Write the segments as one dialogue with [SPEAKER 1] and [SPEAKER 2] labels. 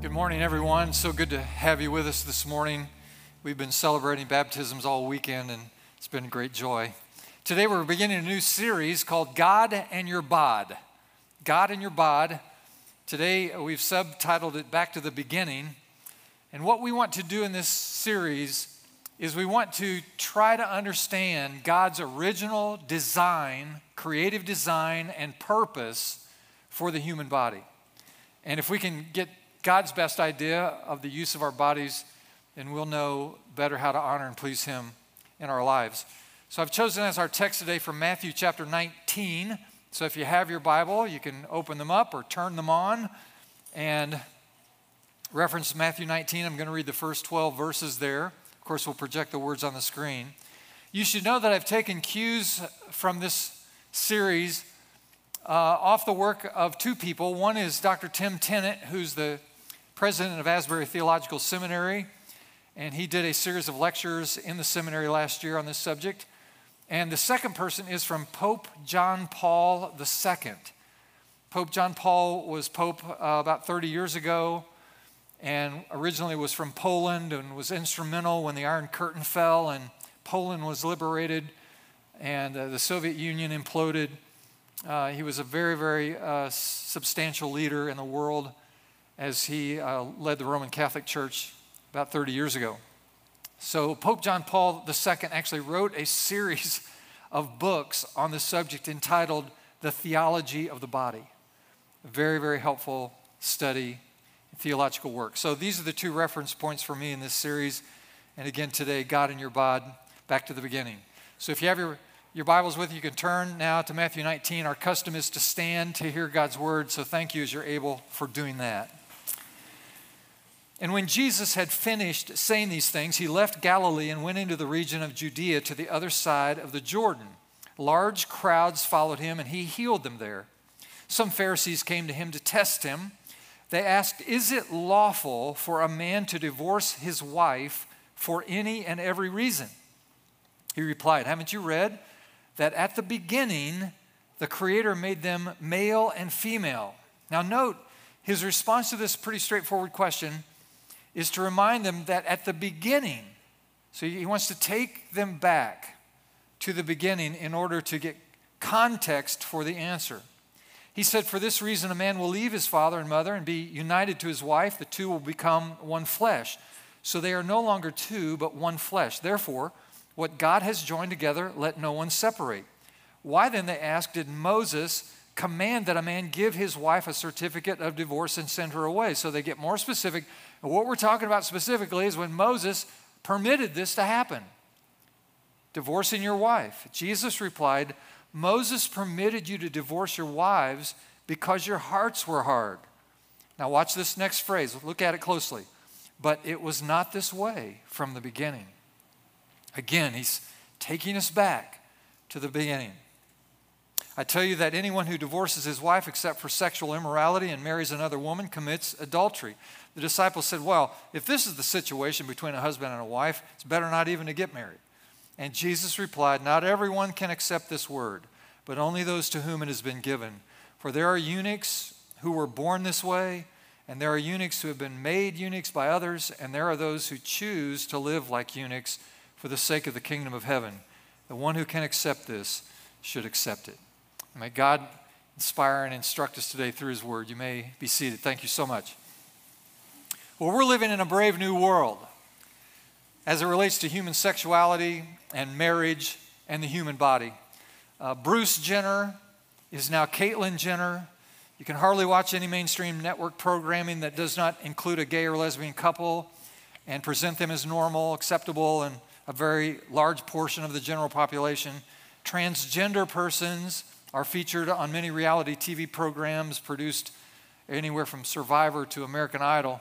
[SPEAKER 1] Good morning, everyone. So good to have you with us this morning. We've been celebrating baptisms all weekend, and it's been a great joy. Today, we're beginning a new series called God and Your Bod. God and Your Bod. Today, we've subtitled it Back to the Beginning. And what we want to do in this series is we want to try to understand God's original design, creative design, and purpose for the human body. And if we can get God's best idea of the use of our bodies, and we'll know better how to honor and please Him in our lives. So I've chosen as our text today from Matthew chapter 19. So if you have your Bible, you can open them up or turn them on and reference Matthew 19. I'm going to read the first 12 verses there. Of course, we'll project the words on the screen. You should know that I've taken cues from this series uh, off the work of two people. One is Dr. Tim Tennent, who's the president of Asbury Theological Seminary, and he did a series of lectures in the seminary last year on this subject. And the second person is from Pope John Paul II. Pope John Paul was Pope uh, about 30 years ago and originally was from Poland and was instrumental when the Iron Curtain fell and Poland was liberated and uh, the Soviet Union imploded. Uh, he was a very, very uh, substantial leader in the world as he uh, led the Roman Catholic Church about 30 years ago. So, Pope John Paul II actually wrote a series of books on the subject entitled The Theology of the Body. A very, very helpful study, theological work. So, these are the two reference points for me in this series. And again, today, God in your bod, back to the beginning. So, if you have your your Bibles with you, you can turn now to Matthew 19. Our custom is to stand to hear God's word, so thank you as you're able for doing that. And when Jesus had finished saying these things, he left Galilee and went into the region of Judea to the other side of the Jordan. Large crowds followed him, and he healed them there. Some Pharisees came to him to test him. They asked, Is it lawful for a man to divorce his wife for any and every reason? He replied, Haven't you read that at the beginning the Creator made them male and female? Now, note his response to this pretty straightforward question is to remind them that at the beginning, so he wants to take them back to the beginning in order to get context for the answer. He said, For this reason, a man will leave his father and mother and be united to his wife. The two will become one flesh. So they are no longer two, but one flesh. Therefore, what God has joined together, let no one separate. Why then, they asked, did Moses command that a man give his wife a certificate of divorce and send her away? So they get more specific. And what we're talking about specifically is when Moses permitted this to happen divorcing your wife. Jesus replied, Moses permitted you to divorce your wives because your hearts were hard. Now, watch this next phrase. Look at it closely. But it was not this way from the beginning. Again, he's taking us back to the beginning. I tell you that anyone who divorces his wife except for sexual immorality and marries another woman commits adultery. The disciples said, Well, if this is the situation between a husband and a wife, it's better not even to get married. And Jesus replied, Not everyone can accept this word, but only those to whom it has been given. For there are eunuchs who were born this way, and there are eunuchs who have been made eunuchs by others, and there are those who choose to live like eunuchs for the sake of the kingdom of heaven. The one who can accept this should accept it. May God inspire and instruct us today through His Word. You may be seated. Thank you so much. Well, we're living in a brave new world as it relates to human sexuality and marriage and the human body. Uh, Bruce Jenner is now Caitlyn Jenner. You can hardly watch any mainstream network programming that does not include a gay or lesbian couple and present them as normal, acceptable, and a very large portion of the general population. Transgender persons are featured on many reality TV programs produced anywhere from Survivor to American Idol.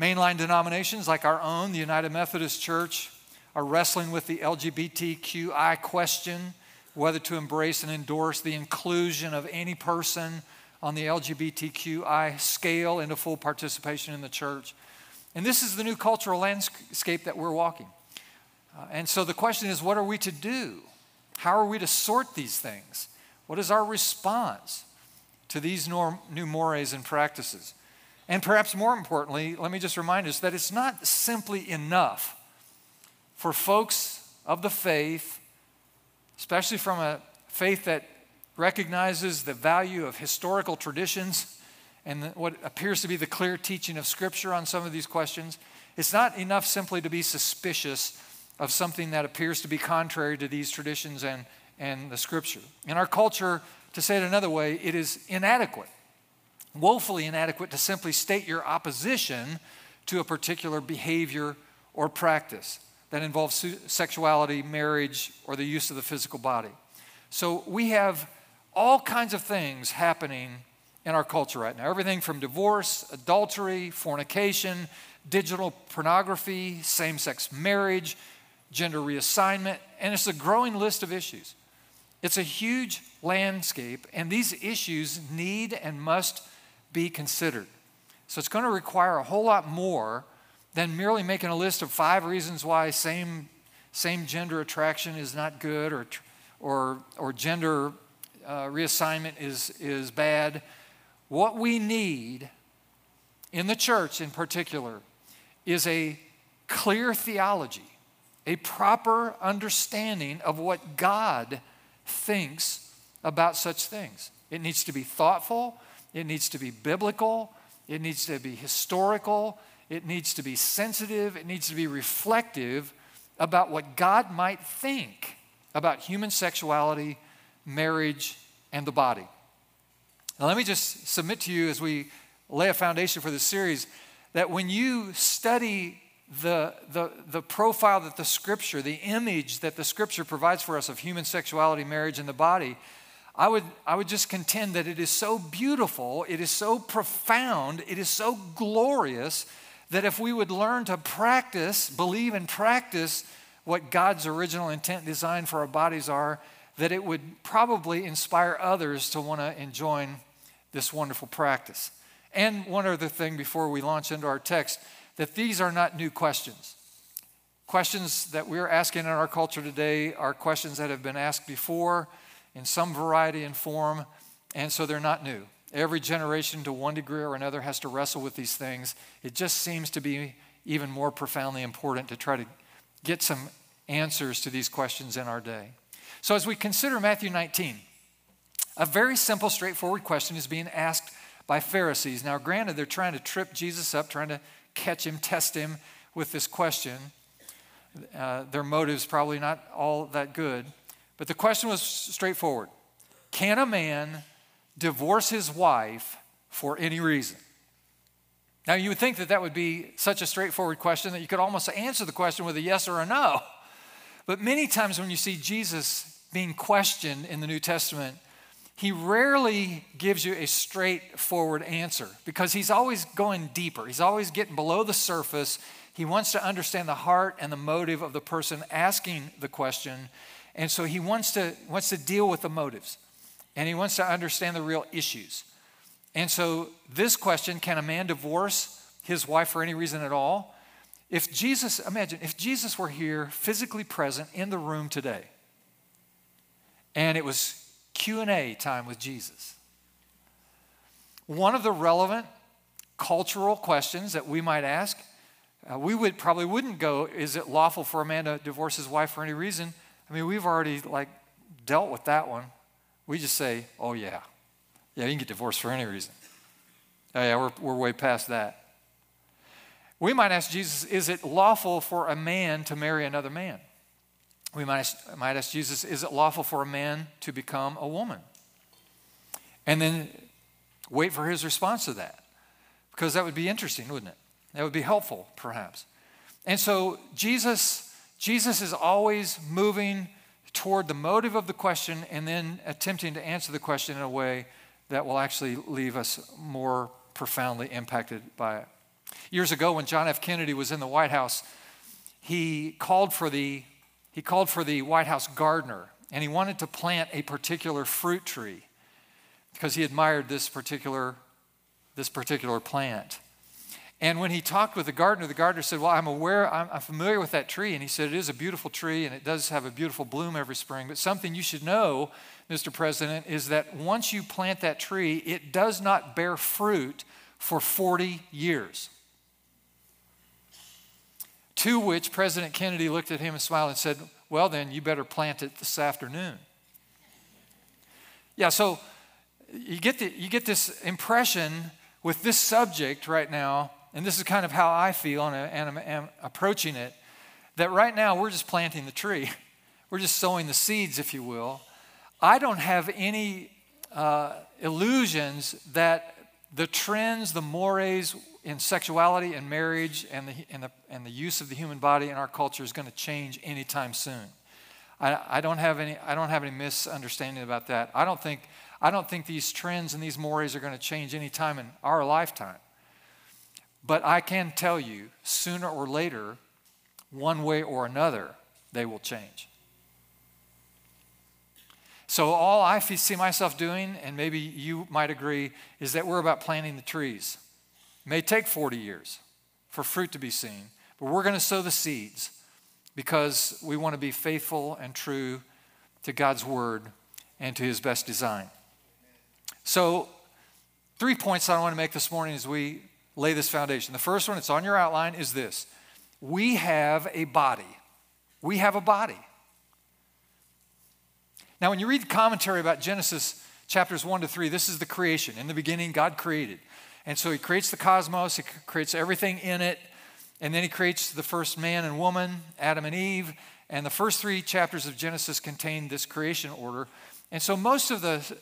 [SPEAKER 1] Mainline denominations like our own, the United Methodist Church, are wrestling with the LGBTQI question whether to embrace and endorse the inclusion of any person on the LGBTQI scale into full participation in the church. And this is the new cultural landscape that we're walking. Uh, and so the question is what are we to do? How are we to sort these things? What is our response to these norm, new mores and practices? And perhaps more importantly, let me just remind us that it's not simply enough for folks of the faith, especially from a faith that recognizes the value of historical traditions and what appears to be the clear teaching of Scripture on some of these questions. It's not enough simply to be suspicious of something that appears to be contrary to these traditions and, and the Scripture. In our culture, to say it another way, it is inadequate, woefully inadequate to simply state your opposition to a particular behavior or practice that involves sexuality, marriage, or the use of the physical body. So we have all kinds of things happening in our culture right now everything from divorce, adultery, fornication, digital pornography, same sex marriage, gender reassignment, and it's a growing list of issues. It's a huge landscape, and these issues need and must be considered. So it's going to require a whole lot more than merely making a list of five reasons why same, same gender attraction is not good or, or, or gender uh, reassignment is, is bad. What we need in the church in particular is a clear theology, a proper understanding of what God thinks about such things. It needs to be thoughtful, it needs to be biblical, it needs to be historical, it needs to be sensitive, it needs to be reflective about what God might think about human sexuality, marriage, and the body. Now, let me just submit to you as we lay a foundation for this series that when you study the, the, the profile that the scripture, the image that the scripture provides for us of human sexuality, marriage, and the body, I would, I would just contend that it is so beautiful, it is so profound, it is so glorious that if we would learn to practice, believe and practice what God's original intent design for our bodies are, that it would probably inspire others to want to enjoin this wonderful practice. And one other thing before we launch into our text that these are not new questions. Questions that we're asking in our culture today are questions that have been asked before in some variety and form, and so they're not new. Every generation, to one degree or another, has to wrestle with these things. It just seems to be even more profoundly important to try to get some answers to these questions in our day. So, as we consider Matthew 19, a very simple, straightforward question is being asked by Pharisees. Now, granted, they're trying to trip Jesus up, trying to catch him, test him with this question. Uh, their motives probably not all that good. But the question was straightforward Can a man divorce his wife for any reason? Now, you would think that that would be such a straightforward question that you could almost answer the question with a yes or a no. But many times when you see Jesus being questioned in the New Testament, he rarely gives you a straightforward answer because he's always going deeper. He's always getting below the surface. He wants to understand the heart and the motive of the person asking the question. And so he wants to, wants to deal with the motives and he wants to understand the real issues. And so, this question can a man divorce his wife for any reason at all? If Jesus, imagine, if Jesus were here physically present in the room today, and it was Q&A time with Jesus. One of the relevant cultural questions that we might ask, uh, we would probably wouldn't go, is it lawful for a man to divorce his wife for any reason? I mean, we've already like dealt with that one. We just say, oh yeah. Yeah, you can get divorced for any reason. Oh yeah, we're, we're way past that. We might ask Jesus, is it lawful for a man to marry another man? We might, might ask Jesus, is it lawful for a man to become a woman? And then wait for his response to that. Because that would be interesting, wouldn't it? That would be helpful, perhaps. And so Jesus, Jesus is always moving toward the motive of the question and then attempting to answer the question in a way that will actually leave us more profoundly impacted by it. Years ago, when John F. Kennedy was in the White House, he called for the he called for the White House gardener and he wanted to plant a particular fruit tree because he admired this particular, this particular plant. And when he talked with the gardener, the gardener said, Well, I'm aware, I'm, I'm, familiar with that tree. And he said, It is a beautiful tree and it does have a beautiful bloom every spring. But something you should know, Mr. President, is that once you plant that tree, it does not bear fruit for 40 years. To which President Kennedy looked at him and smiled and said, Well, then you better plant it this afternoon. Yeah, so you get, the, you get this impression with this subject right now, and this is kind of how I feel and, and I'm approaching it, that right now we're just planting the tree. We're just sowing the seeds, if you will. I don't have any uh, illusions that the trends, the mores in sexuality and marriage and the, and, the, and the use of the human body in our culture is going to change anytime soon. I, I, don't have any, I don't have any misunderstanding about that. I don't think, I don't think these trends and these mores are going to change anytime in our lifetime. But I can tell you, sooner or later, one way or another, they will change. So, all I see myself doing, and maybe you might agree, is that we're about planting the trees. May take 40 years for fruit to be seen, but we're going to sow the seeds because we want to be faithful and true to God's word and to his best design. So, three points I want to make this morning as we lay this foundation. The first one, it's on your outline, is this we have a body. We have a body. Now, when you read the commentary about Genesis chapters 1 to 3, this is the creation. In the beginning, God created. And so he creates the cosmos, he creates everything in it, and then he creates the first man and woman, Adam and Eve. And the first three chapters of Genesis contain this creation order. And so most of the,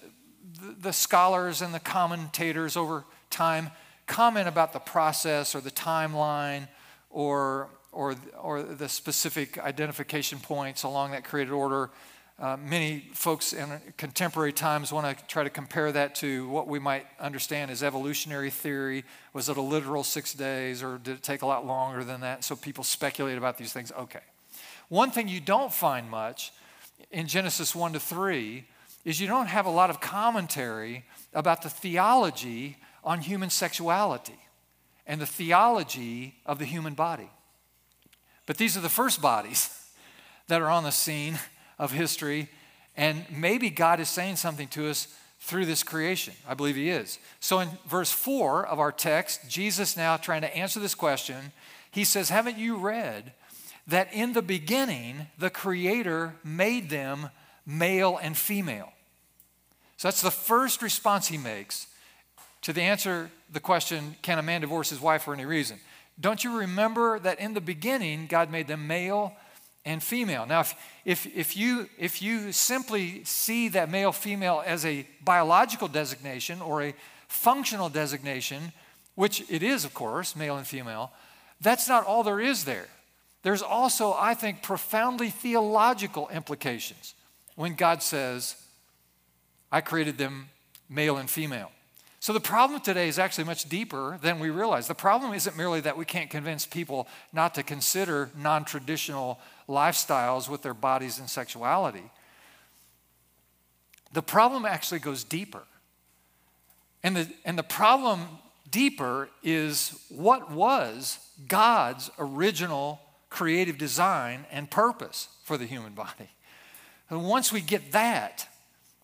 [SPEAKER 1] the scholars and the commentators over time comment about the process or the timeline or, or, or the specific identification points along that created order. Uh, many folks in contemporary times want to try to compare that to what we might understand as evolutionary theory. Was it a literal six days or did it take a lot longer than that? So people speculate about these things. Okay. One thing you don't find much in Genesis 1 to 3 is you don't have a lot of commentary about the theology on human sexuality and the theology of the human body. But these are the first bodies that are on the scene of history. And maybe God is saying something to us through this creation. I believe He is. So in verse 4 of our text, Jesus now trying to answer this question, He says, Haven't you read that in the beginning the Creator made them male and female? So that's the first response He makes to the answer the question, Can a man divorce his wife for any reason? Don't you remember that in the beginning God made them male and female. Now, if, if, if, you, if you simply see that male female as a biological designation or a functional designation, which it is, of course, male and female, that's not all there is there. There's also, I think, profoundly theological implications when God says, I created them male and female. So the problem today is actually much deeper than we realize. The problem isn't merely that we can't convince people not to consider non traditional lifestyles with their bodies and sexuality. The problem actually goes deeper. And the, and the problem deeper is what was God's original creative design and purpose for the human body. And once we get that,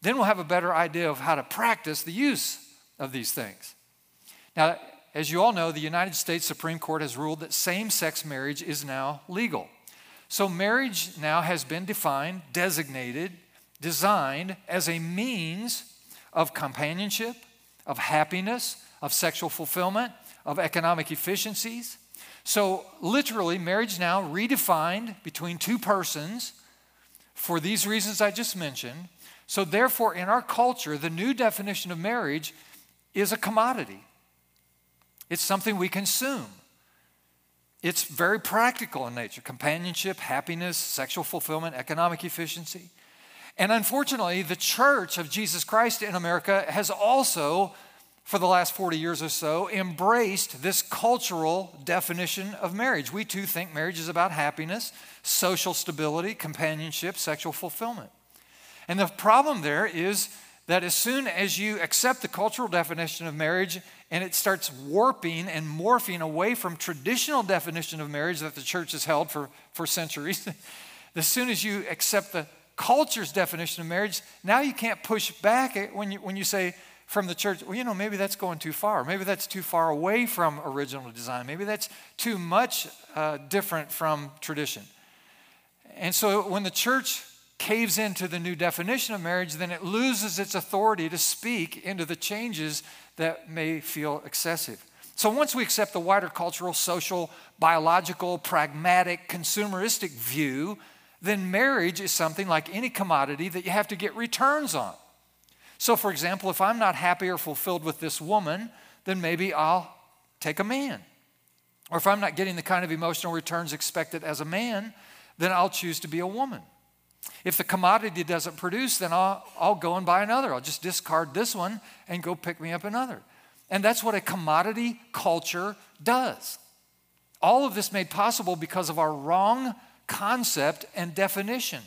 [SPEAKER 1] then we'll have a better idea of how to practice the use of these things. Now, as you all know, the United States Supreme Court has ruled that same sex marriage is now legal. So, marriage now has been defined, designated, designed as a means of companionship, of happiness, of sexual fulfillment, of economic efficiencies. So, literally, marriage now redefined between two persons for these reasons I just mentioned. So, therefore, in our culture, the new definition of marriage is a commodity, it's something we consume. It's very practical in nature companionship, happiness, sexual fulfillment, economic efficiency. And unfortunately, the church of Jesus Christ in America has also, for the last 40 years or so, embraced this cultural definition of marriage. We too think marriage is about happiness, social stability, companionship, sexual fulfillment. And the problem there is that as soon as you accept the cultural definition of marriage and it starts warping and morphing away from traditional definition of marriage that the church has held for, for centuries, as soon as you accept the culture's definition of marriage, now you can't push back when you, when you say, from the church, well, you know, maybe that's going too far. Maybe that's too far away from original design. Maybe that's too much uh, different from tradition. And so when the church caves into the new definition of marriage, then it loses its authority to speak into the changes that may feel excessive. So once we accept the wider cultural, social, biological, pragmatic, consumeristic view, then marriage is something like any commodity that you have to get returns on. So, for example, if I'm not happy or fulfilled with this woman, then maybe I'll take a man. Or if I'm not getting the kind of emotional returns expected as a man, then I'll choose to be a woman. If the commodity doesn't produce, then I'll, I'll go and buy another. I'll just discard this one and go pick me up another. And that's what a commodity culture does. All of this made possible because of our wrong concept and definition.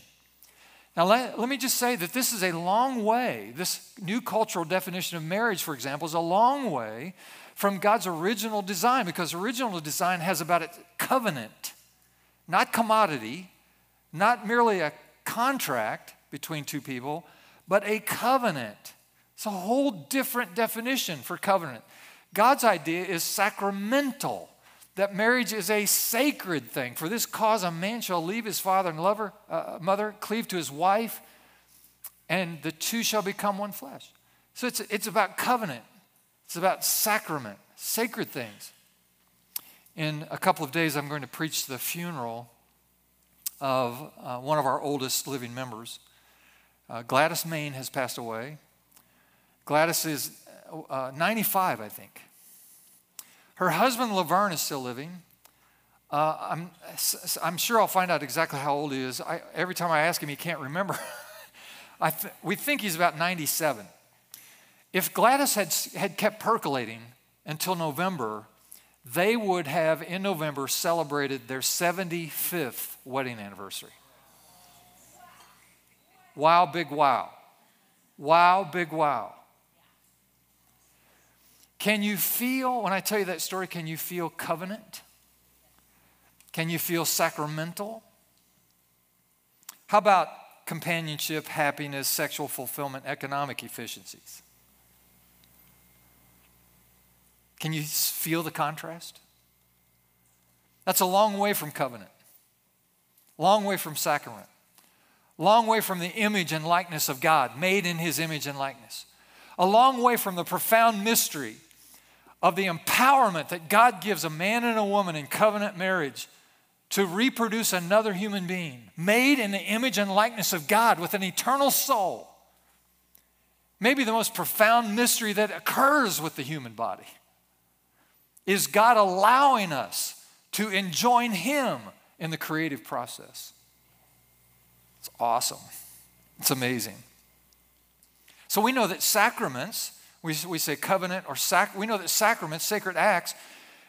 [SPEAKER 1] Now, let, let me just say that this is a long way. This new cultural definition of marriage, for example, is a long way from God's original design because original design has about it covenant, not commodity, not merely a contract between two people, but a covenant. It's a whole different definition for covenant. God's idea is sacramental that marriage is a sacred thing. For this cause, a man shall leave his father and lover, uh, mother, cleave to his wife, and the two shall become one flesh. So it's, it's about covenant, it's about sacrament, sacred things. In a couple of days, I'm going to preach the funeral of uh, one of our oldest living members. Uh, Gladys Main has passed away. Gladys is uh, 95, I think. Her husband, Laverne, is still living. Uh, I'm, I'm sure I'll find out exactly how old he is. I, every time I ask him, he can't remember. th- we think he's about 97. If Gladys had, had kept percolating until November, they would have in November celebrated their 75th wedding anniversary. Wow, big wow. Wow, big wow. Can you feel, when I tell you that story, can you feel covenant? Can you feel sacramental? How about companionship, happiness, sexual fulfillment, economic efficiencies? Can you feel the contrast? That's a long way from covenant, long way from sacrament, long way from the image and likeness of God, made in his image and likeness, a long way from the profound mystery of the empowerment that God gives a man and a woman in covenant marriage to reproduce another human being made in the image and likeness of God with an eternal soul. Maybe the most profound mystery that occurs with the human body is God allowing us to enjoin Him in the creative process. It's awesome. It's amazing. So we know that sacraments we, we say covenant or sac. We know that sacraments, sacred acts,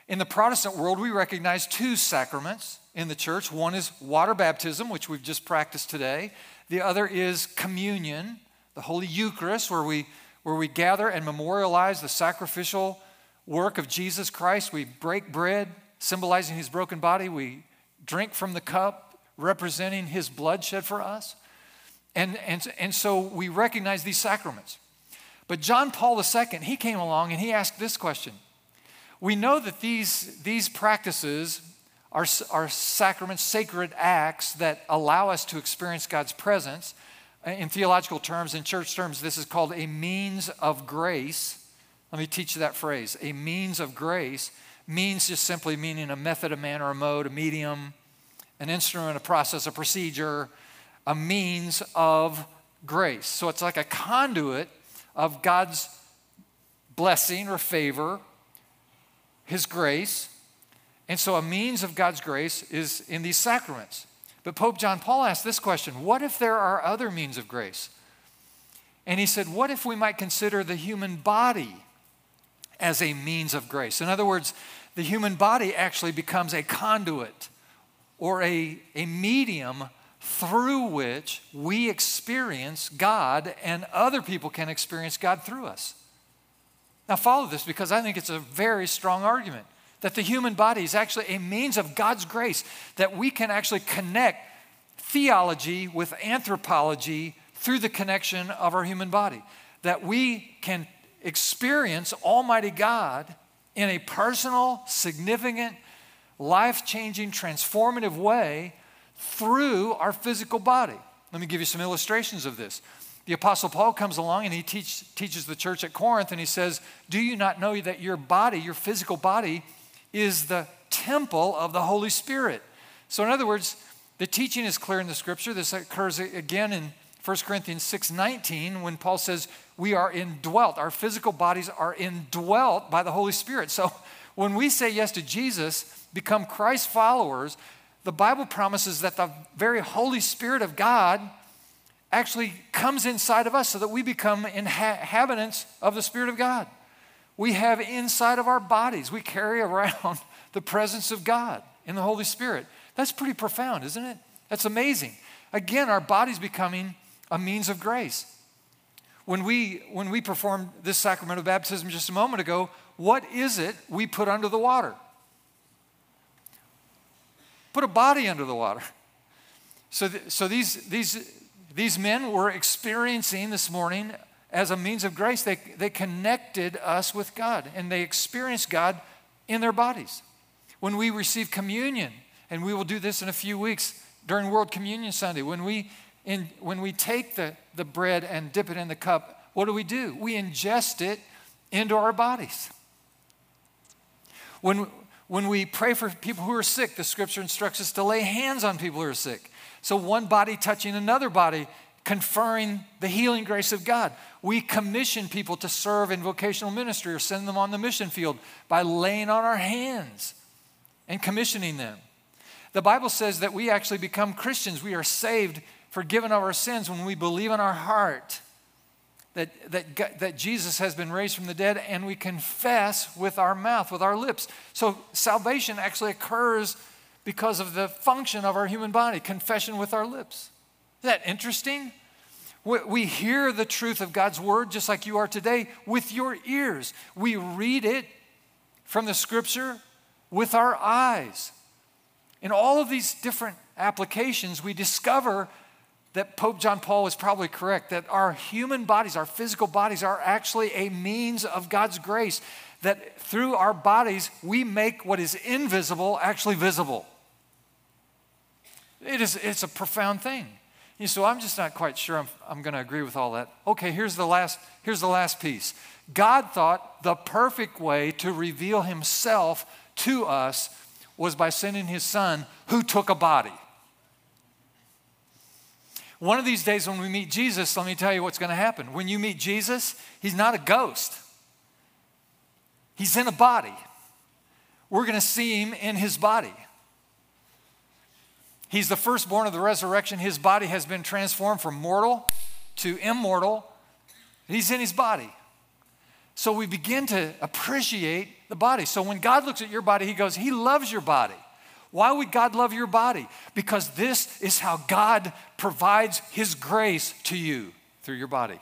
[SPEAKER 1] in the Protestant world, we recognize two sacraments in the church. One is water baptism, which we've just practiced today. The other is communion, the Holy Eucharist, where we, where we gather and memorialize the sacrificial work of Jesus Christ. We break bread, symbolizing his broken body. We drink from the cup, representing his blood shed for us. And, and, and so we recognize these sacraments. But John Paul II, he came along and he asked this question. We know that these, these practices are, are sacraments, sacred acts that allow us to experience God's presence. In theological terms, in church terms, this is called a means of grace. Let me teach you that phrase. A means of grace means just simply meaning a method, a manner, a mode, a medium, an instrument, a process, a procedure, a means of grace. So it's like a conduit of God's blessing or favor, His grace. And so, a means of God's grace is in these sacraments. But Pope John Paul asked this question What if there are other means of grace? And he said, What if we might consider the human body as a means of grace? In other words, the human body actually becomes a conduit or a, a medium through which we experience God and other people can experience God through us. Now, follow this because I think it's a very strong argument that the human body is actually a means of God's grace, that we can actually connect theology with anthropology through the connection of our human body. That we can experience Almighty God in a personal, significant, life changing, transformative way through our physical body. Let me give you some illustrations of this. The Apostle Paul comes along and he teach, teaches the church at Corinth and he says, Do you not know that your body, your physical body, is the temple of the Holy Spirit? So, in other words, the teaching is clear in the scripture. This occurs again in 1 Corinthians 6:19 when Paul says we are indwelt, our physical bodies are indwelt by the Holy Spirit. So when we say yes to Jesus, become Christ followers, the Bible promises that the very Holy Spirit of God actually comes inside of us so that we become inhabitants of the Spirit of God. We have inside of our bodies, we carry around the presence of God in the Holy Spirit. That's pretty profound, isn't it? That's amazing. Again, our bodies becoming a means of grace. When we, when we performed this sacrament of baptism just a moment ago, what is it we put under the water? Put a body under the water. So, th- so these, these, these men were experiencing this morning as a means of grace. They, they connected us with God and they experienced God in their bodies. When we receive communion, and we will do this in a few weeks during World Communion Sunday, when we in, when we take the, the bread and dip it in the cup, what do we do? We ingest it into our bodies. When, when we pray for people who are sick, the scripture instructs us to lay hands on people who are sick. So one body touching another body, conferring the healing grace of God. We commission people to serve in vocational ministry or send them on the mission field by laying on our hands and commissioning them. The Bible says that we actually become Christians. We are saved forgiven of our sins when we believe in our heart that, that, that Jesus has been raised from the dead and we confess with our mouth, with our lips. So salvation actually occurs because of the function of our human body, confession with our lips. Isn't that interesting? We hear the truth of God's word just like you are today with your ears. We read it from the scripture with our eyes. In all of these different applications, we discover that Pope John Paul was probably correct that our human bodies, our physical bodies, are actually a means of God's grace. That through our bodies, we make what is invisible actually visible. It is, it's a profound thing. You so I'm just not quite sure I'm, I'm going to agree with all that. Okay, here's the, last, here's the last piece. God thought the perfect way to reveal himself to us was by sending his son who took a body. One of these days when we meet Jesus, let me tell you what's going to happen. When you meet Jesus, he's not a ghost, he's in a body. We're going to see him in his body. He's the firstborn of the resurrection. His body has been transformed from mortal to immortal. He's in his body. So we begin to appreciate the body. So when God looks at your body, he goes, He loves your body. Why would God love your body? Because this is how God provides His grace to you through your body.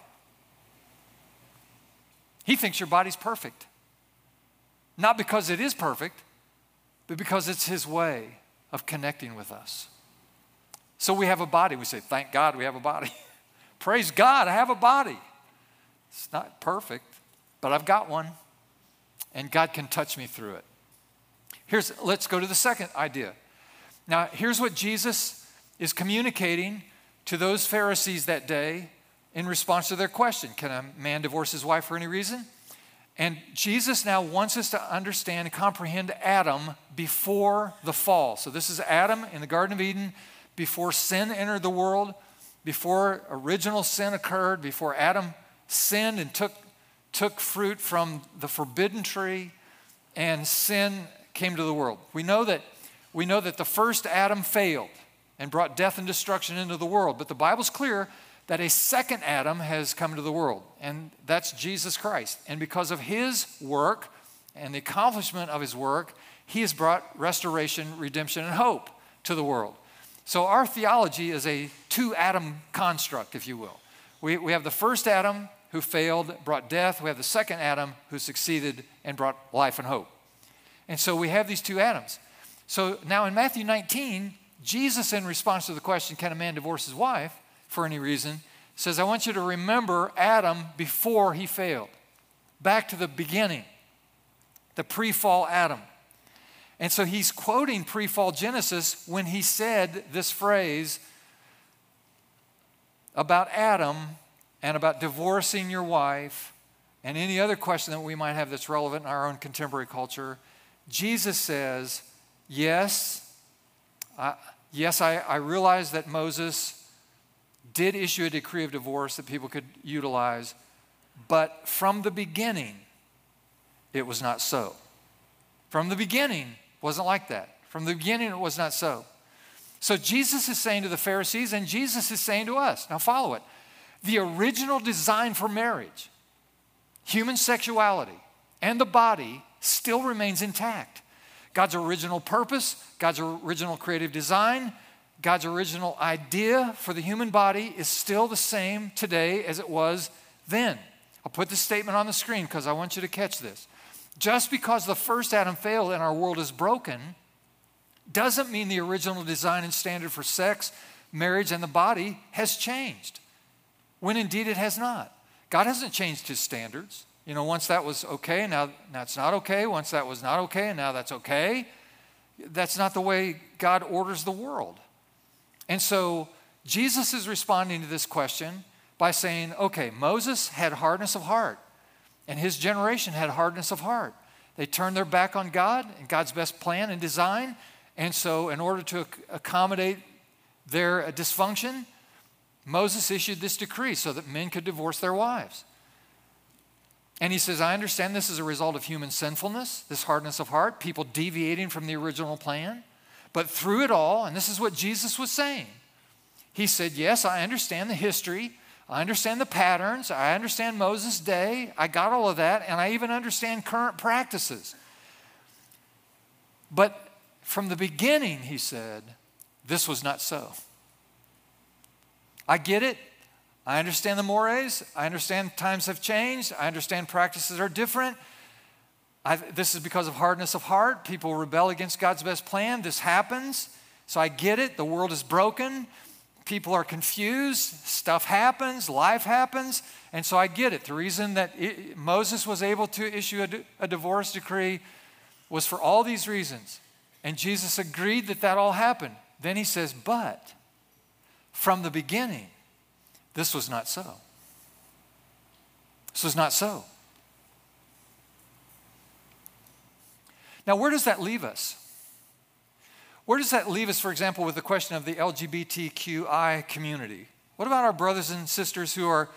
[SPEAKER 1] He thinks your body's perfect. Not because it is perfect, but because it's His way of connecting with us. So we have a body. We say, Thank God we have a body. Praise God, I have a body. It's not perfect, but I've got one. And God can touch me through it. Here's, let's go to the second idea. Now, here's what Jesus is communicating to those Pharisees that day in response to their question Can a man divorce his wife for any reason? And Jesus now wants us to understand and comprehend Adam before the fall. So, this is Adam in the Garden of Eden before sin entered the world, before original sin occurred, before Adam sinned and took, took fruit from the forbidden tree, and sin came to the world. We know that, we know that the first Adam failed and brought death and destruction into the world, but the Bible's clear that a second Adam has come into the world, and that's Jesus Christ. And because of his work and the accomplishment of his work, he has brought restoration, redemption, and hope to the world. So our theology is a two Adam construct, if you will. We, we have the first Adam who failed, brought death. We have the second Adam who succeeded and brought life and hope. And so we have these two Adams. So now in Matthew 19, Jesus, in response to the question, Can a man divorce his wife for any reason? says, I want you to remember Adam before he failed, back to the beginning, the pre fall Adam. And so he's quoting pre fall Genesis when he said this phrase about Adam and about divorcing your wife and any other question that we might have that's relevant in our own contemporary culture. Jesus says, Yes, I, yes, I, I realize that Moses did issue a decree of divorce that people could utilize, but from the beginning, it was not so. From the beginning, wasn't like that. From the beginning, it was not so. So Jesus is saying to the Pharisees, and Jesus is saying to us, now follow it. The original design for marriage, human sexuality, and the body still remains intact. God's original purpose, God's original creative design, God's original idea for the human body is still the same today as it was then. I'll put this statement on the screen because I want you to catch this. Just because the first Adam failed and our world is broken doesn't mean the original design and standard for sex, marriage, and the body has changed, when indeed it has not. God hasn't changed his standards. You know, once that was okay, now, that's not okay. Once that was not okay, and now that's okay. That's not the way God orders the world. And so Jesus is responding to this question by saying, okay, Moses had hardness of heart, and his generation had hardness of heart. They turned their back on God and God's best plan and design. And so, in order to accommodate their uh, dysfunction, Moses issued this decree so that men could divorce their wives. And he says, I understand this is a result of human sinfulness, this hardness of heart, people deviating from the original plan. But through it all, and this is what Jesus was saying, he said, Yes, I understand the history. I understand the patterns. I understand Moses' day. I got all of that. And I even understand current practices. But from the beginning, he said, this was not so. I get it. I understand the mores. I understand times have changed. I understand practices are different. I, this is because of hardness of heart. People rebel against God's best plan. This happens. So I get it. The world is broken. People are confused. Stuff happens. Life happens. And so I get it. The reason that it, Moses was able to issue a, a divorce decree was for all these reasons. And Jesus agreed that that all happened. Then he says, but from the beginning, this was not so. This was not so. Now, where does that leave us? Where does that leave us, for example, with the question of the LGBTQI community? What about our brothers and sisters who are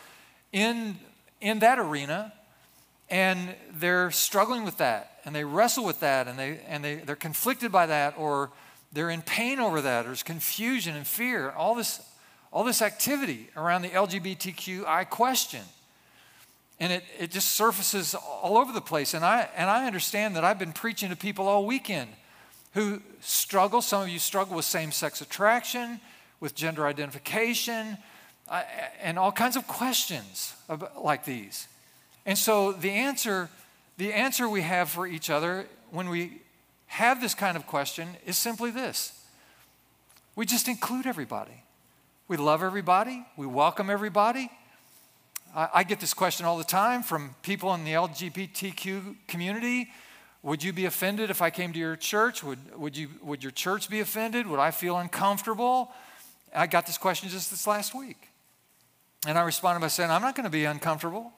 [SPEAKER 1] in, in that arena and they're struggling with that and they wrestle with that and, they, and they, they're conflicted by that or they're in pain over that. or There's confusion and fear, all this, all this activity around the LGBTQI question. And it, it just surfaces all over the place. And I, and I understand that I've been preaching to people all weekend who struggle. Some of you struggle with same sex attraction, with gender identification, uh, and all kinds of questions like these. And so the answer, the answer we have for each other when we have this kind of question is simply this. We just include everybody. We love everybody. We welcome everybody. I, I get this question all the time from people in the LGBTQ community. Would you be offended if I came to your church? Would, would, you, would your church be offended? Would I feel uncomfortable? I got this question just this last week. And I responded by saying, I'm not going to be uncomfortable.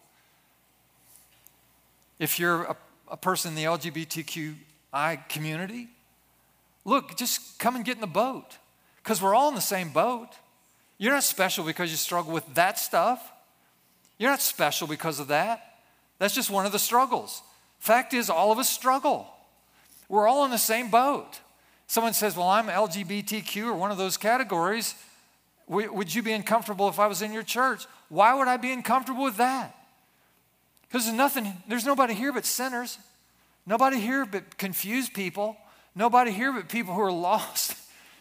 [SPEAKER 1] If you're a, a person in the LGBTQI community, look, just come and get in the boat because we're all in the same boat. You're not special because you struggle with that stuff. You're not special because of that. That's just one of the struggles. Fact is, all of us struggle. We're all in the same boat. Someone says, Well, I'm LGBTQ or one of those categories. Would you be uncomfortable if I was in your church? Why would I be uncomfortable with that? Because there's nothing, there's nobody here but sinners. Nobody here but confused people. Nobody here but people who are lost,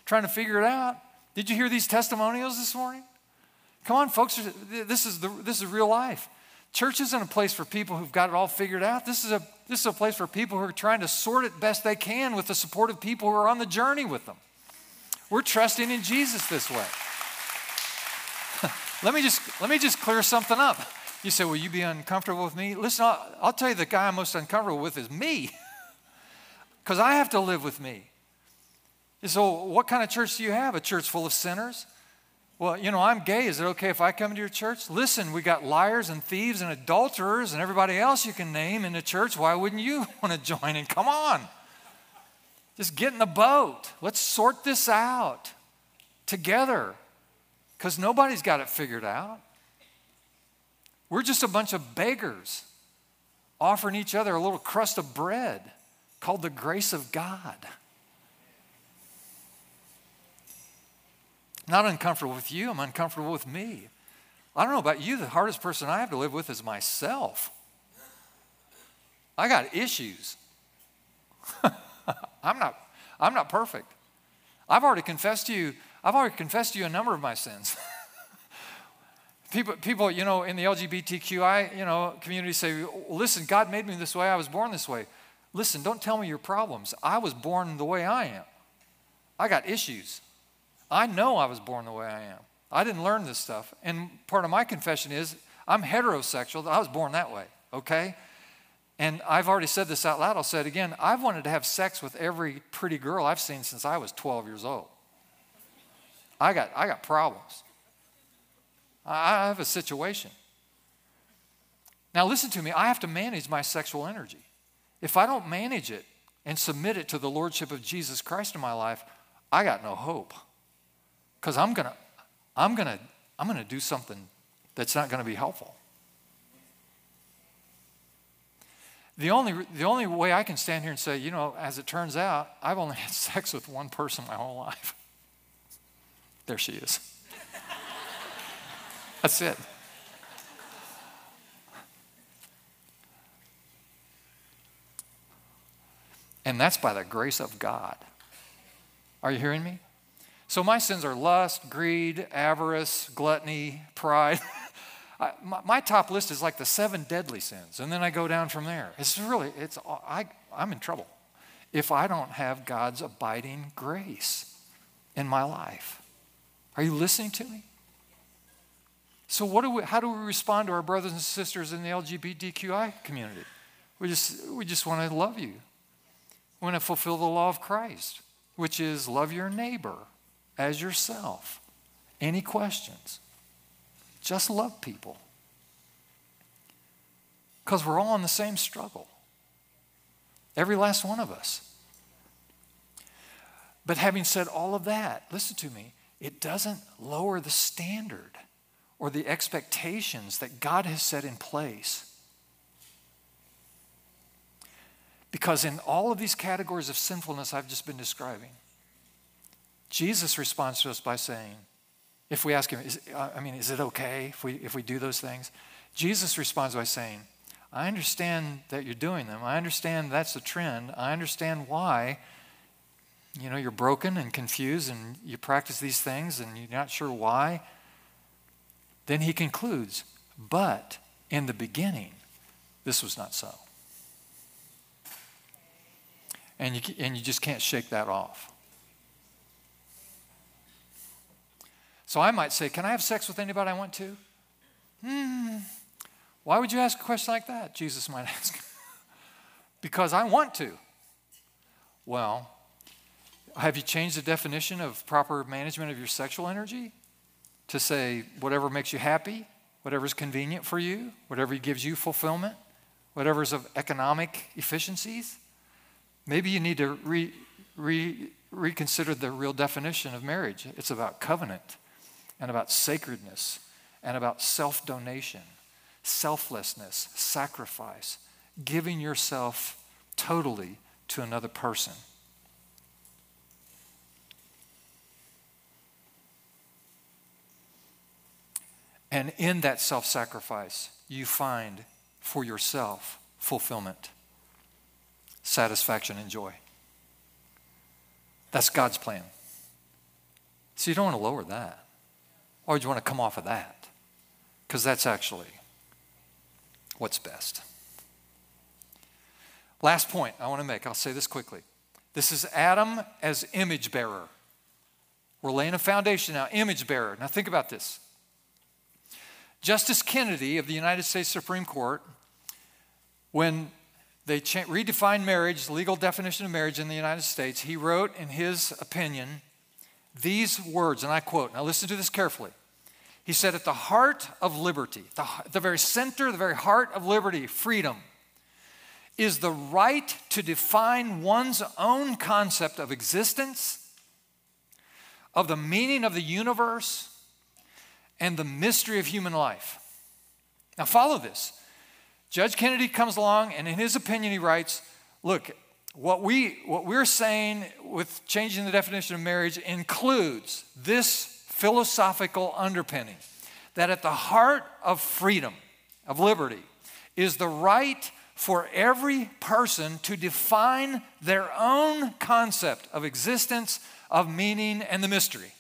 [SPEAKER 1] trying to figure it out. Did you hear these testimonials this morning? Come on, folks, this is, the, this is real life. Church isn't a place for people who've got it all figured out. This is, a, this is a place for people who are trying to sort it best they can with the support of people who are on the journey with them. We're trusting in Jesus this way. let, me just, let me just clear something up. You say, Will you be uncomfortable with me? Listen, I'll, I'll tell you the guy I'm most uncomfortable with is me, because I have to live with me. So, what kind of church do you have? A church full of sinners? Well, you know, I'm gay. Is it okay if I come to your church? Listen, we got liars and thieves and adulterers and everybody else you can name in the church. Why wouldn't you want to join in? Come on. Just get in the boat. Let's sort this out together because nobody's got it figured out. We're just a bunch of beggars offering each other a little crust of bread called the grace of God. Not uncomfortable with you, I'm uncomfortable with me. I don't know about you, the hardest person I have to live with is myself. I got issues. I'm not I'm not perfect. I've already confessed to you, I've already confessed to you a number of my sins. people, people, you know, in the LGBTQI, you know, community say, listen, God made me this way, I was born this way. Listen, don't tell me your problems. I was born the way I am. I got issues. I know I was born the way I am. I didn't learn this stuff. And part of my confession is I'm heterosexual. I was born that way, okay? And I've already said this out loud. I'll say it again. I've wanted to have sex with every pretty girl I've seen since I was 12 years old. I got, I got problems. I have a situation. Now, listen to me. I have to manage my sexual energy. If I don't manage it and submit it to the Lordship of Jesus Christ in my life, I got no hope because I'm going to I'm going to I'm going to do something that's not going to be helpful. The only, the only way I can stand here and say, you know, as it turns out, I've only had sex with one person my whole life. There she is. That's it. And that's by the grace of God. Are you hearing me? So my sins are lust, greed, avarice, gluttony, pride. I, my, my, top list is like the seven deadly sins, and then I go down from there. It's really, it's, I, I'm in trouble if I don't have God's abiding grace in my life. Are you listening to me? So, what do we, how do we respond to our brothers and sisters in the LGBTQI community? We just, we just want to love you. We want to fulfill the law of Christ, which is love your neighbor as yourself. Any questions? Just love people. Because we're all in the same struggle. Every last one of us. But having said all of that, listen to me, it doesn't lower the standard or the expectations that God has set in place. Because in all of these categories of sinfulness I've just been describing, Jesus responds to us by saying, if we ask him, is, uh, I mean, is it okay if we, if we do those things? Jesus responds by saying, I understand that you're doing them. I understand that's the trend. I understand why, you know, you're broken and confused and you practice these things and you're not sure why. Then he concludes, but in the beginning, this was not so. And you, and you just can't shake that off. So I might say, Can I have sex with anybody I want to? Hmm. Why would you ask a question like that? Jesus might ask. because I want to. Well, have you changed the definition of proper management of your sexual energy to say whatever makes you happy, whatever's convenient for you, whatever gives you fulfillment, whatever's of economic efficiencies? Maybe you need to re, re, reconsider the real definition of marriage. It's about covenant and about sacredness and about self donation, selflessness, sacrifice, giving yourself totally to another person. And in that self sacrifice, you find for yourself fulfillment, satisfaction, and joy. That's God's plan. So you don't want to lower that. Or do you want to come off of that? Because that's actually what's best. Last point I want to make, I'll say this quickly. This is Adam as image bearer. We're laying a foundation now, image bearer. Now think about this. Justice Kennedy of the United States Supreme Court, when they redefined marriage, the legal definition of marriage in the United States, he wrote in his opinion these words, and I quote, now listen to this carefully. He said, At the heart of liberty, the, the very center, the very heart of liberty, freedom, is the right to define one's own concept of existence, of the meaning of the universe, and the mystery of human life. Now, follow this. Judge Kennedy comes along, and in his opinion, he writes Look, what, we, what we're saying with changing the definition of marriage includes this philosophical underpinning that at the heart of freedom, of liberty, is the right for every person to define their own concept of existence, of meaning, and the mystery.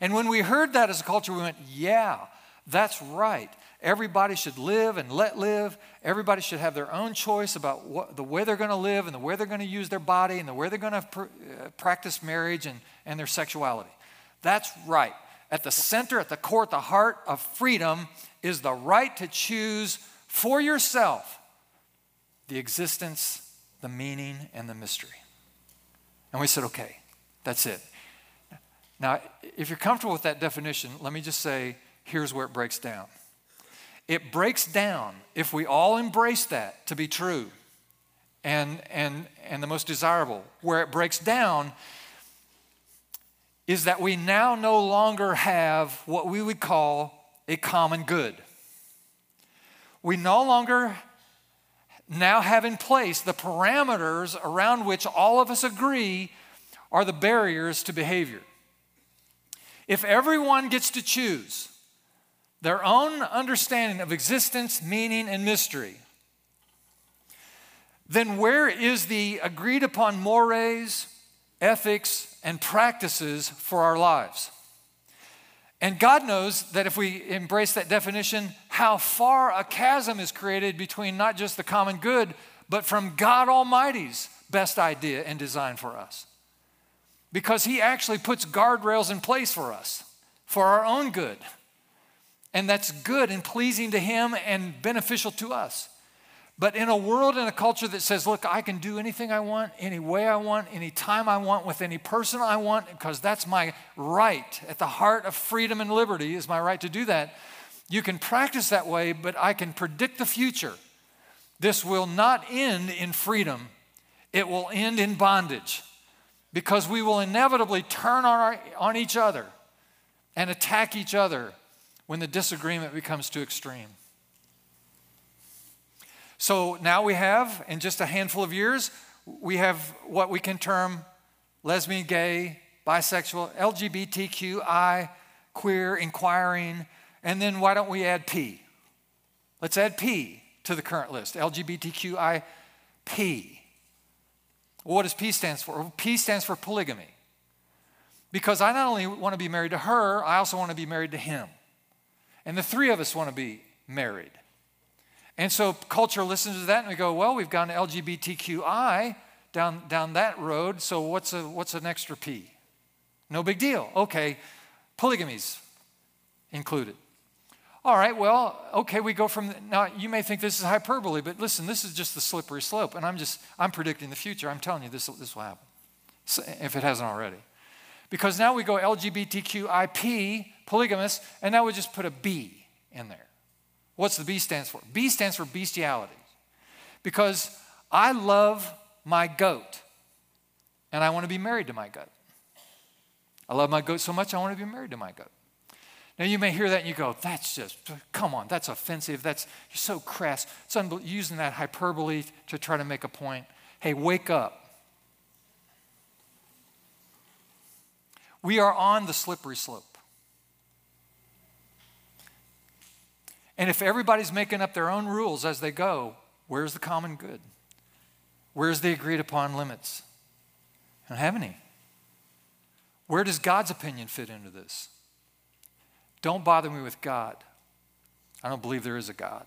[SPEAKER 1] And when we heard that as a culture, we went, yeah, that's right. Everybody should live and let live. Everybody should have their own choice about what, the way they're going to live and the way they're going to use their body and the way they're going to pr- uh, practice marriage and, and their sexuality. That's right. At the center, at the core, at the heart of freedom is the right to choose for yourself the existence, the meaning, and the mystery. And we said, okay, that's it. Now, if you're comfortable with that definition, let me just say here's where it breaks down. It breaks down if we all embrace that to be true and, and, and the most desirable. Where it breaks down is that we now no longer have what we would call a common good. We no longer now have in place the parameters around which all of us agree are the barriers to behavior. If everyone gets to choose their own understanding of existence, meaning, and mystery, then where is the agreed upon mores, ethics, and practices for our lives? And God knows that if we embrace that definition, how far a chasm is created between not just the common good, but from God Almighty's best idea and design for us. Because He actually puts guardrails in place for us, for our own good and that's good and pleasing to Him and beneficial to us. But in a world and a culture that says, look, I can do anything I want, any way I want, any time I want, with any person I want, because that's my right. At the heart of freedom and liberty is my right to do that. You can practice that way, but I can predict the future. This will not end in freedom, it will end in bondage because we will inevitably turn on, our, on each other and attack each other when the disagreement becomes too extreme. So now we have, in just a handful of years, we have what we can term lesbian, gay, bisexual, LGBTQI, queer, inquiring, and then why don't we add P? Let's add P to the current list LGBTQIP. What does P stand for? P stands for polygamy. Because I not only want to be married to her, I also want to be married to him. And the three of us want to be married. And so culture listens to that and we go, well, we've gone LGBTQI down, down that road, so what's, a, what's an extra P? No big deal. Okay, polygamy's included. All right, well, okay, we go from, now you may think this is hyperbole, but listen, this is just the slippery slope, and I'm just, I'm predicting the future. I'm telling you this, this will happen, if it hasn't already. Because now we go LGBTQIP, polygamous, and now would just put a B in there. What's the B stands for? B stands for bestiality. Because I love my goat, and I want to be married to my goat. I love my goat so much, I want to be married to my goat. Now, you may hear that and you go, that's just, come on, that's offensive. That's, you're so crass. It's using that hyperbole to try to make a point. Hey, wake up. We are on the slippery slope. And if everybody's making up their own rules as they go, where's the common good? Where's the agreed upon limits? I don't have any. Where does God's opinion fit into this? Don't bother me with God. I don't believe there is a God.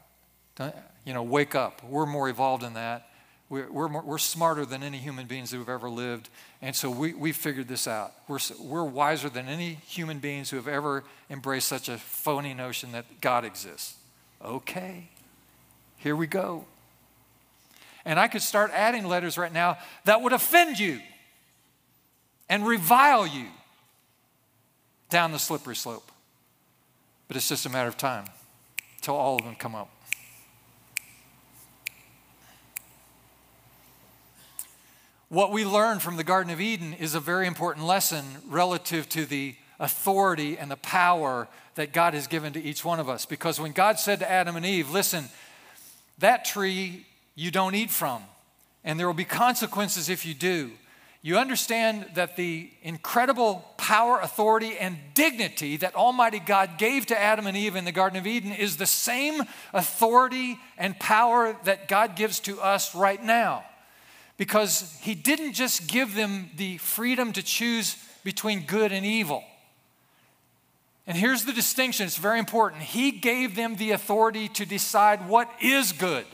[SPEAKER 1] Don't, you know, wake up. We're more evolved than that. We're, we're, we're smarter than any human beings who have ever lived. And so we, we figured this out. We're, we're wiser than any human beings who have ever embraced such a phony notion that God exists. Okay, here we go. And I could start adding letters right now that would offend you and revile you down the slippery slope. But it's just a matter of time till all of them come up. What we learn from the Garden of Eden is a very important lesson relative to the authority and the power that God has given to each one of us. Because when God said to Adam and Eve, listen, that tree you don't eat from, and there will be consequences if you do. You understand that the incredible power, authority, and dignity that Almighty God gave to Adam and Eve in the Garden of Eden is the same authority and power that God gives to us right now because he didn't just give them the freedom to choose between good and evil. And here's the distinction it's very important. He gave them the authority to decide what is good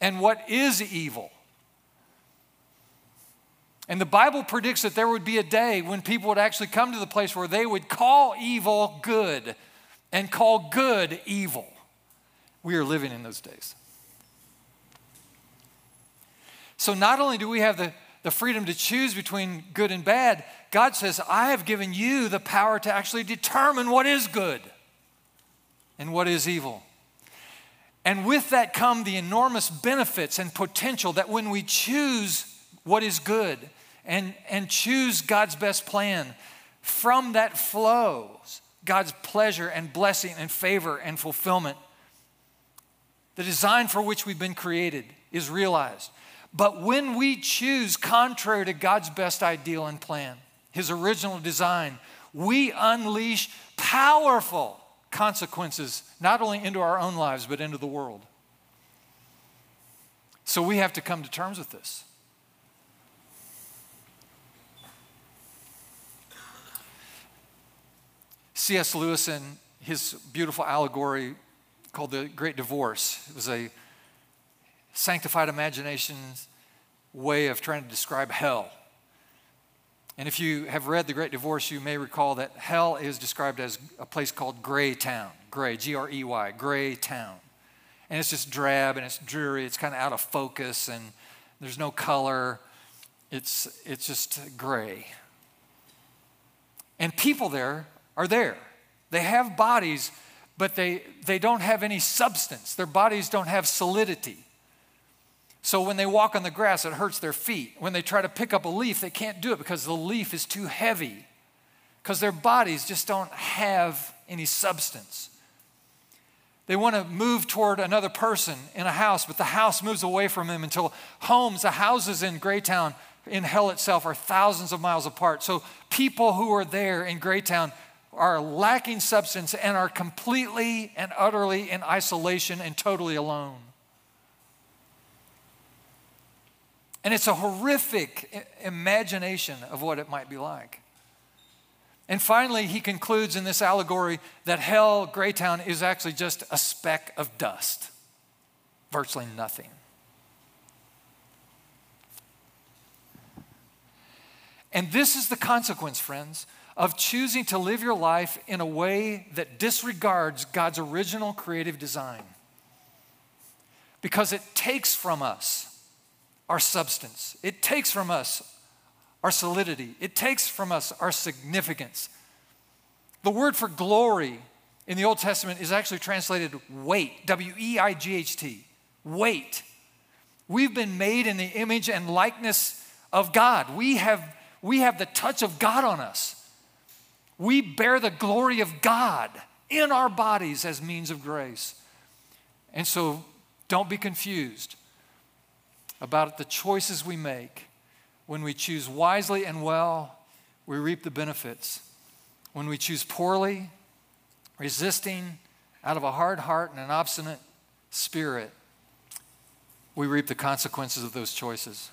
[SPEAKER 1] and what is evil. And the Bible predicts that there would be a day when people would actually come to the place where they would call evil good and call good evil. We are living in those days. So not only do we have the, the freedom to choose between good and bad, God says, I have given you the power to actually determine what is good and what is evil. And with that come the enormous benefits and potential that when we choose what is good and, and choose God's best plan, from that flows God's pleasure and blessing and favor and fulfillment. The design for which we've been created is realized. But when we choose contrary to God's best ideal and plan, His original design, we unleash powerful consequences, not only into our own lives, but into the world. So we have to come to terms with this. C.S. Lewis, in his beautiful allegory called The Great Divorce, it was a sanctified imagination's way of trying to describe hell. And if you have read The Great Divorce, you may recall that hell is described as a place called Grey Town. Grey, G R E Y, Grey Town. And it's just drab and it's dreary, it's kind of out of focus and there's no color. It's, it's just gray. And people there are there. They have bodies, but they, they don't have any substance. Their bodies don't have solidity. So when they walk on the grass, it hurts their feet. When they try to pick up a leaf, they can't do it because the leaf is too heavy, because their bodies just don't have any substance. They want to move toward another person in a house, but the house moves away from them until homes, the houses in Greytown, in hell itself, are thousands of miles apart. So people who are there in Greytown are lacking substance and are completely and utterly in isolation and totally alone. And it's a horrific imagination of what it might be like. And finally, he concludes in this allegory that hell, Greytown, is actually just a speck of dust, virtually nothing. And this is the consequence, friends, of choosing to live your life in a way that disregards God's original creative design. Because it takes from us our substance. It takes from us our solidity. It takes from us our significance. The word for glory in the Old Testament is actually translated weight, W E I G H T, weight. We've been made in the image and likeness of God. We have, we have the touch of God on us. We bear the glory of God in our bodies as means of grace. And so don't be confused about the choices we make. When we choose wisely and well, we reap the benefits. When we choose poorly, resisting out of a hard heart and an obstinate spirit, we reap the consequences of those choices.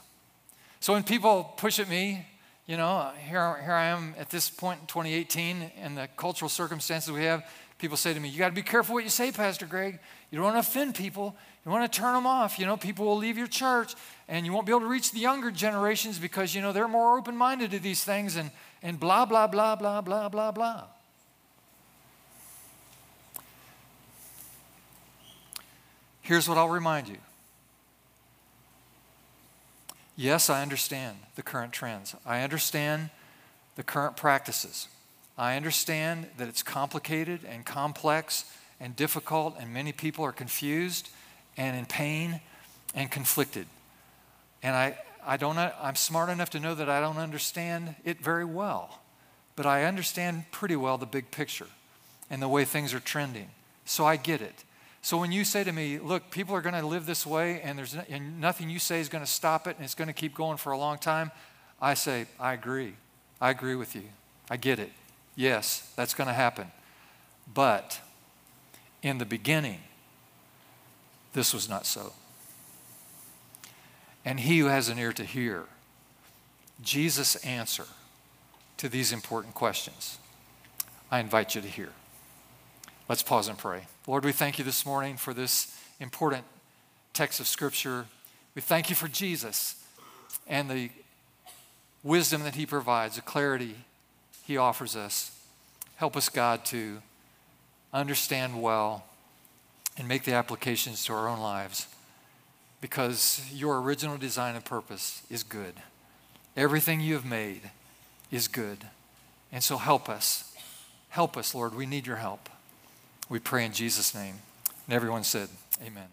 [SPEAKER 1] So when people push at me, you know, here, here I am at this point in 2018 and the cultural circumstances we have, People say to me, You got to be careful what you say, Pastor Greg. You don't want to offend people. You want to turn them off. You know, people will leave your church and you won't be able to reach the younger generations because, you know, they're more open minded to these things and, and blah, blah, blah, blah, blah, blah, blah. Here's what I'll remind you. Yes, I understand the current trends. I understand the current practices. I understand that it's complicated and complex and difficult, and many people are confused and in pain and conflicted. And I, I don't, uh, I'm smart enough to know that I don't understand it very well, but I understand pretty well the big picture and the way things are trending. So I get it. So when you say to me, look, people are going to live this way and, there's no, and nothing you say is going to stop it and it's going to keep going for a long time, I say, I agree. I agree with you. I get it. Yes, that's going to happen. But in the beginning, this was not so. And he who has an ear to hear, Jesus' answer to these important questions, I invite you to hear. Let's pause and pray. Lord, we thank you this morning for this important text of Scripture. We thank you for Jesus and the wisdom that he provides, the clarity he offers us. Help us, God, to understand well and make the applications to our own lives because your original design and purpose is good. Everything you have made is good. And so help us. Help us, Lord. We need your help. We pray in Jesus' name. And everyone said, Amen.